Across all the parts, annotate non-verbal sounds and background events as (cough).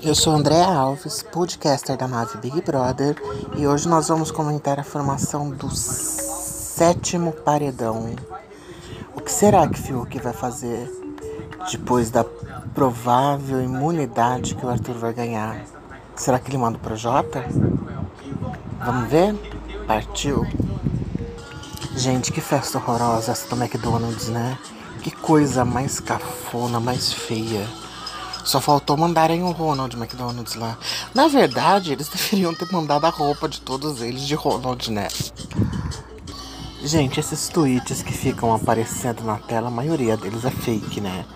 Eu sou André Alves, podcaster da nave Big Brother, e hoje nós vamos comentar a formação do sétimo paredão. O que será que Fiuk vai fazer depois da provável imunidade que o Arthur vai ganhar? Será que ele manda pro Jota? Vamos ver? Partiu! Gente, que festa horrorosa essa do McDonald's, né? Que coisa mais cafona, mais feia. Só faltou mandarem o Ronald McDonald's lá. Na verdade, eles (laughs) deveriam ter mandado a roupa de todos eles de Ronald, né? Gente, esses tweets que ficam aparecendo na tela, a maioria deles é fake, né?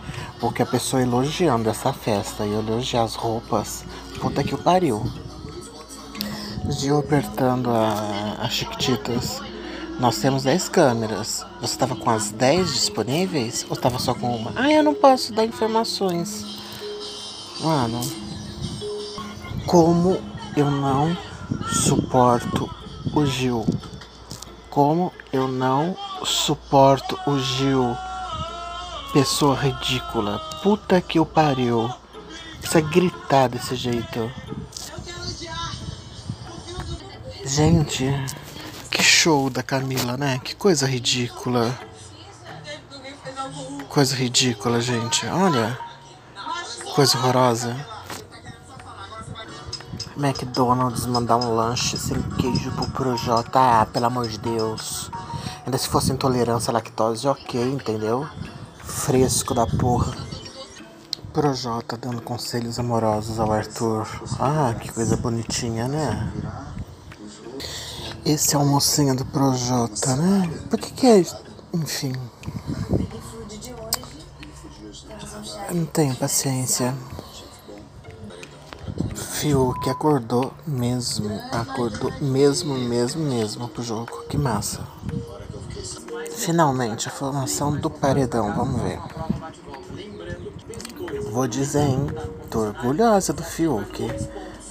Porque a pessoa elogiando essa festa e elogiar as roupas, puta que o pariu. Gil apertando a, a Chiquititas. Nós temos 10 câmeras. Você estava com as 10 disponíveis ou estava só com uma? Ah, eu não posso dar informações. Mano, como eu não suporto o Gil. Como eu não suporto o Gil. Pessoa ridícula. Puta que o pariu. Precisa gritar desse jeito. Gente, que show da Camila, né? Que coisa ridícula. Coisa ridícula, gente. Olha. Coisa horrorosa. McDonald's mandar um lanche sem queijo pro Projota. Ah, pelo amor de Deus. Ainda se fosse intolerância à lactose, ok, entendeu? Fresco da porra. Projota dando conselhos amorosos ao Arthur. Ah, que coisa bonitinha, né? Esse é o mocinho do Projota, né? Por que que é... Enfim... Eu não tenho paciência. Fiuk acordou mesmo, acordou mesmo, mesmo, mesmo pro jogo. Que massa. Finalmente, a formação do paredão, vamos ver. Vou dizer, hein? Tô orgulhosa do Fiuk.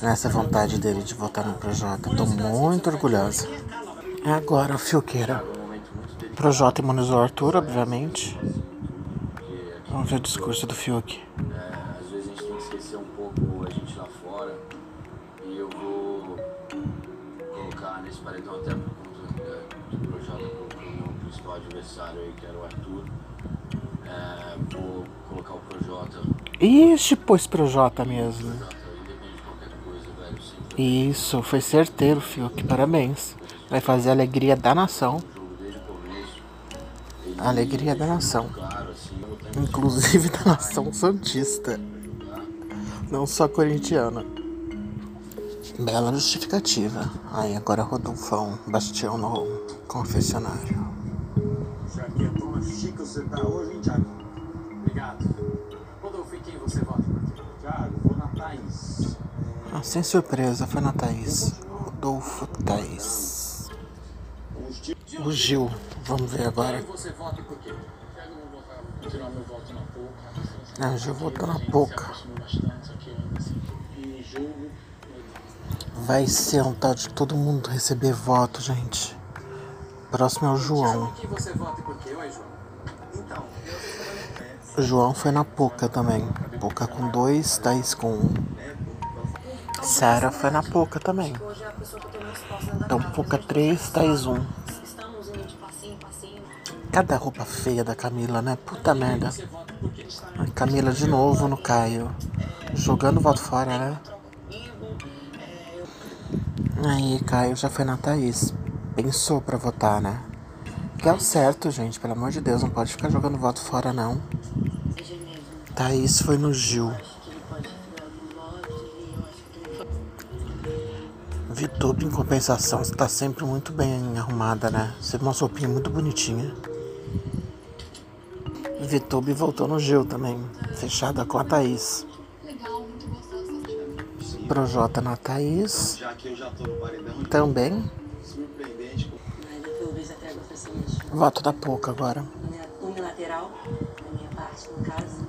Nessa vontade dele de votar no Projota. Tô muito orgulhosa. Agora, o Fiuqueira. Projota imunizou o Arthur, obviamente. Vamos ver o discurso do Fiuk. É, às vezes a gente tem que esquecer um pouco a gente lá fora. E eu vou colocar nesse paredão até por conta é, do projeto com o meu principal adversário aí, que era o Arthur. É, vou colocar o Projota. Ixi, pôs Projota mesmo. Projota, coisa, velho. Isso, foi certeiro, Fiuk. Parabéns. Vai fazer a alegria da nação. A alegria da nação. Assim, Inclusive (laughs) da nação santista. Não só corintiana. Bela justificativa. Aí agora Rodolfão, Bastião no confessionário. Chique você tá hoje, hein, Thiago? Obrigado. Rodolfo, quem você vota por quê? Thiago, vou na Thaís. Ah, sem surpresa, foi na Thaís. Rodolfo Thaís. O Gil, vamos ver agora. Você vota por quê? Eu não vou votar, vou tirar meu voto na pouca. Ah, o Gil votou na pouca. Vai ser um tal de todo mundo receber voto, gente. Próximo é o João. Então, O João foi na Poca também. Poca com dois, Thaís com um. Sara foi na Poca também. Hoje é a pessoa que eu tô mais próxima da Então três, Thaís um. Cada roupa feia da Camila, né? Puta merda. A Camila de novo no Caio. Jogando o voto fora, né? Aí, Caio já foi na Thaís. Pensou pra votar, né? Que é o certo, gente. Pelo amor de Deus, não pode ficar jogando voto fora, não. Thaís foi no Gil. Vitube, em compensação, está sempre muito bem arrumada, né? Você uma roupinha muito bonitinha. Vitube voltou no Gil também, fechada com a Thaís. Projota na Thaís, também. Voto da Pouca agora. unilateral, da minha parte, no caso.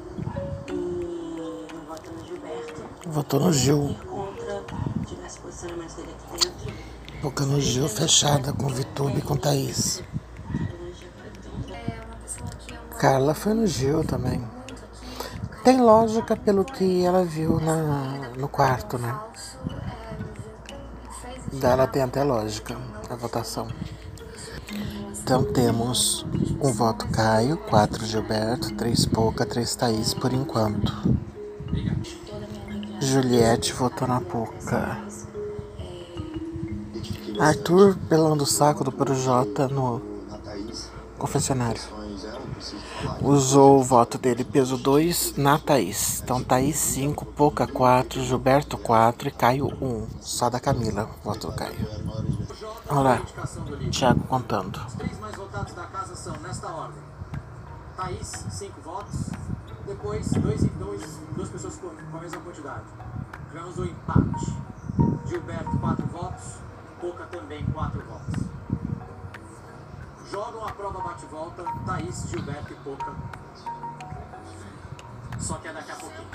E voto no Gilberto. Votou no Gil. Ir contra diversos posicionamentos dele aqui dentro. Pouca no Gil, fechada com Vitube e com Thaís. Carla foi no Gil também. Tem lógica pelo que ela viu na, no quarto, né? Dela tem até lógica a votação. Então temos um voto Caio, quatro Gilberto, três Pouca, três Thaís por enquanto. Juliette votou na Pouca. Arthur pelando o saco do Projota no confessionário. Usou o voto dele peso 2 na Thaís. Então Thaís 5, Pouca 4, Gilberto 4 e Caio 1. Só da Camila, voto do Caio. Olha lá, Thiago contando. Os três mais votados da casa são, nesta ordem, Thaís, 5 votos. Depois, dois, dois, duas pessoas com, com a mesma quantidade. Tivemos o empate. Gilberto, 4 votos. Pouca também, 4 votos. Jogam a prova bate-volta, Thaís, Gilberto e Pouca. Só que é daqui a pouquinho.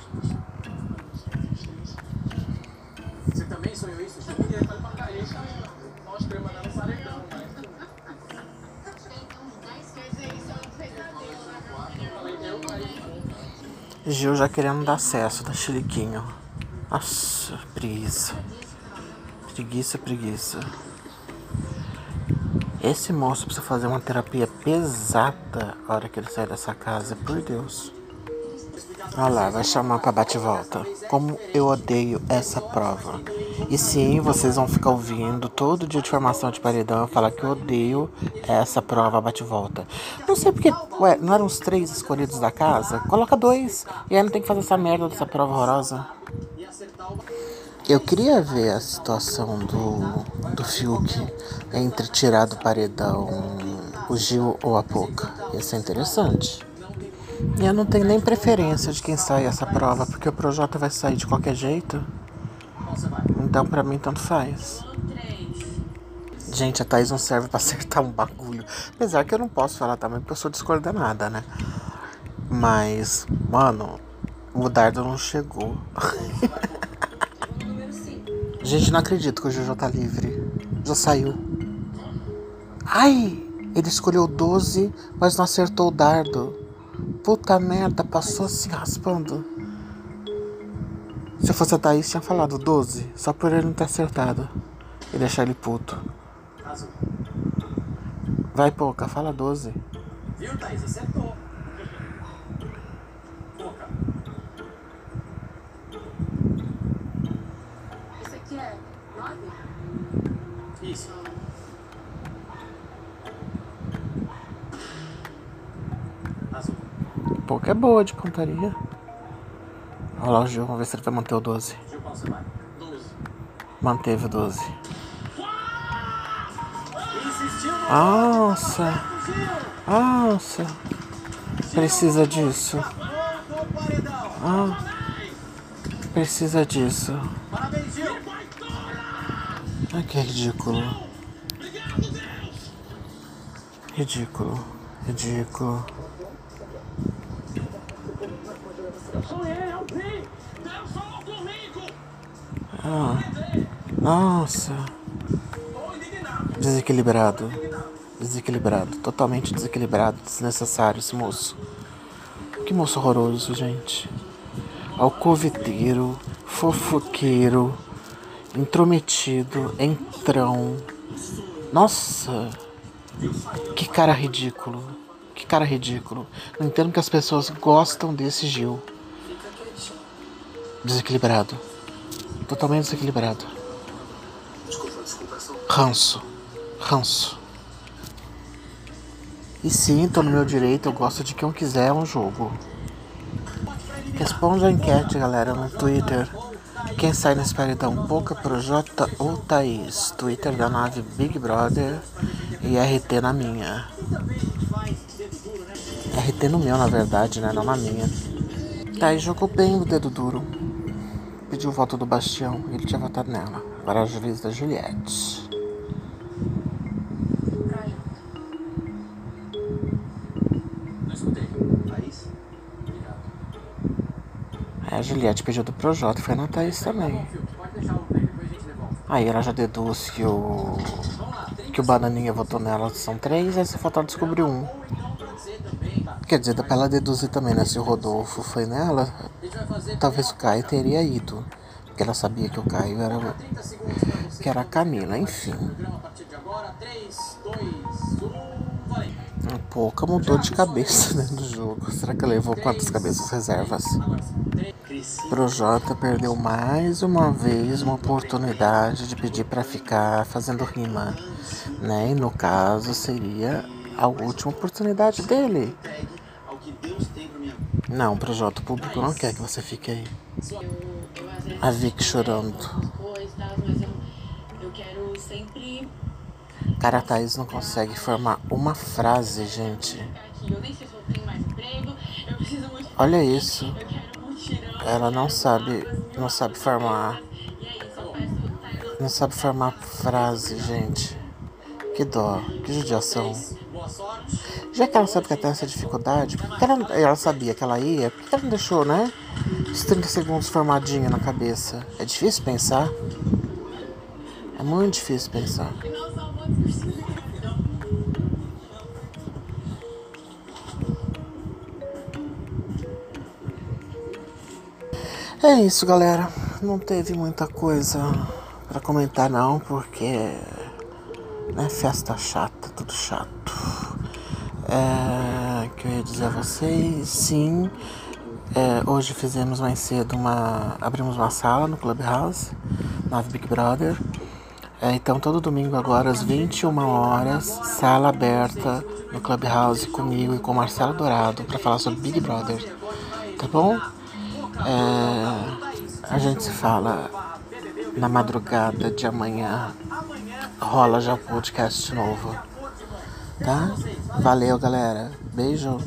Você também sonhou isso? Mostra eu mandando paredão, né? Falei, eu aí. Gil já querendo dar acesso da Chiliquinho. Nossa, preguiça. Preguiça, preguiça. Esse moço precisa fazer uma terapia pesada a hora que ele sair dessa casa, por Deus. Olha lá, vai chamar pra bate-volta. Como eu odeio essa prova. E sim, vocês vão ficar ouvindo todo dia de formação de paredão falar que eu odeio essa prova bate-volta. Não sei porque, ué, não eram os três escolhidos da casa? Coloca dois. E aí não tem que fazer essa merda dessa prova horrorosa. Eu queria ver a situação do, do Fiuk entre tirar do paredão o Gil ou a Poca. Ia ser interessante. E eu não tenho nem preferência de quem sai essa prova, porque o Projota vai sair de qualquer jeito. Então pra mim tanto faz. Gente, a Thaís não serve pra (laughs) acertar um bagulho. Apesar que eu não posso falar também, porque eu sou descoordenada, né? Mas, mano, o dardo não chegou. (laughs) Gente, não acredito que o Jojo tá livre. Já saiu. Ai! Ele escolheu 12, mas não acertou o dardo. Puta merda, passou assim raspando. Se eu fosse a Thaís, tinha falado 12, só por ele não ter acertado. E deixar ele puto. Vai, pouca, fala 12. Viu, Thaís? Acertou. Pouca é boa de pontaria. Olha lá o Gil, vamos ver se ele vai manter o 12. Gil, qual você vai? 12. Manteve o 12. Insistiu no Nossa! Nossa! Precisa disso. Ah, precisa disso. Ai, que ridículo. Ridículo. Ridículo. Ah, nossa. Desequilibrado. Desequilibrado. Totalmente desequilibrado. Desnecessário esse moço. Que moço horroroso, gente. Alcoviteiro, fofoqueiro, intrometido, entrão. Nossa! Que cara ridículo. Que cara ridículo. Não entendo que as pessoas gostam desse Gil. Desequilibrado. Totalmente desequilibrado. Ranço. Ranço. E sim, tô no meu direito, eu gosto de quem eu quiser um jogo. Responda a enquete, galera, no Twitter. Quem sai nesse paredão, Boca Projota ou Thaís? Twitter da nave Big Brother e RT na minha. RT no meu, na verdade, né? Não na minha. Thaís jogou bem o dedo duro. Pediu o voto do Bastião e ele tinha votado nela. Agora é a juiz da Juliette. Não escutei. Thaís? Obrigado. Aí a Juliette pediu do Projota e foi na Thaís também. Devolve. Aí ela já deduz que o. Vamos lá, 30 que o Bananinha votou nela são três, aí se faltar descobrir um. Então tá? Quer dizer, dá pra ela deduzir também, né? Se o Rodolfo foi nela, Talvez o Caio teria ido. Porque ela sabia que o Caio era, 30 segundos pra você. que era a Camila, enfim. A partir de agora. 3, 2, 1, valendo. Pouco mudou de cabeça né, do jogo. Será que levou quantas cabeças reservas? Projota perdeu mais uma vez uma oportunidade de pedir pra ficar fazendo rima, né? E no caso seria a última oportunidade dele. Ao que Deus tem pra minha Não, o público não quer que você fique aí. A Vic chorando. Cara, a Thaís não consegue formar uma frase, gente. Olha isso. Ela não sabe, não sabe formar, não sabe formar frase, gente. Que dó, que judiação. Já que ela sabe que ela tem essa dificuldade, por que ela, ela sabia que ela ia, por que ela não deixou, né? Os 30 segundos formadinho na cabeça. É difícil pensar. É muito difícil pensar. É isso, galera. Não teve muita coisa pra comentar não, porque né, festa chata, tudo chato. É, que eu ia dizer a vocês, sim. é, hoje fizemos mais cedo uma. abrimos uma sala no Clubhouse, na Big Brother. É, então todo domingo agora às 21 horas, sala aberta no Clubhouse comigo e com Marcelo Dourado para falar sobre Big Brother. Tá bom? É, a gente se fala na madrugada de amanhã. Rola já o podcast novo. Tá? Valeu, galera. Beijo.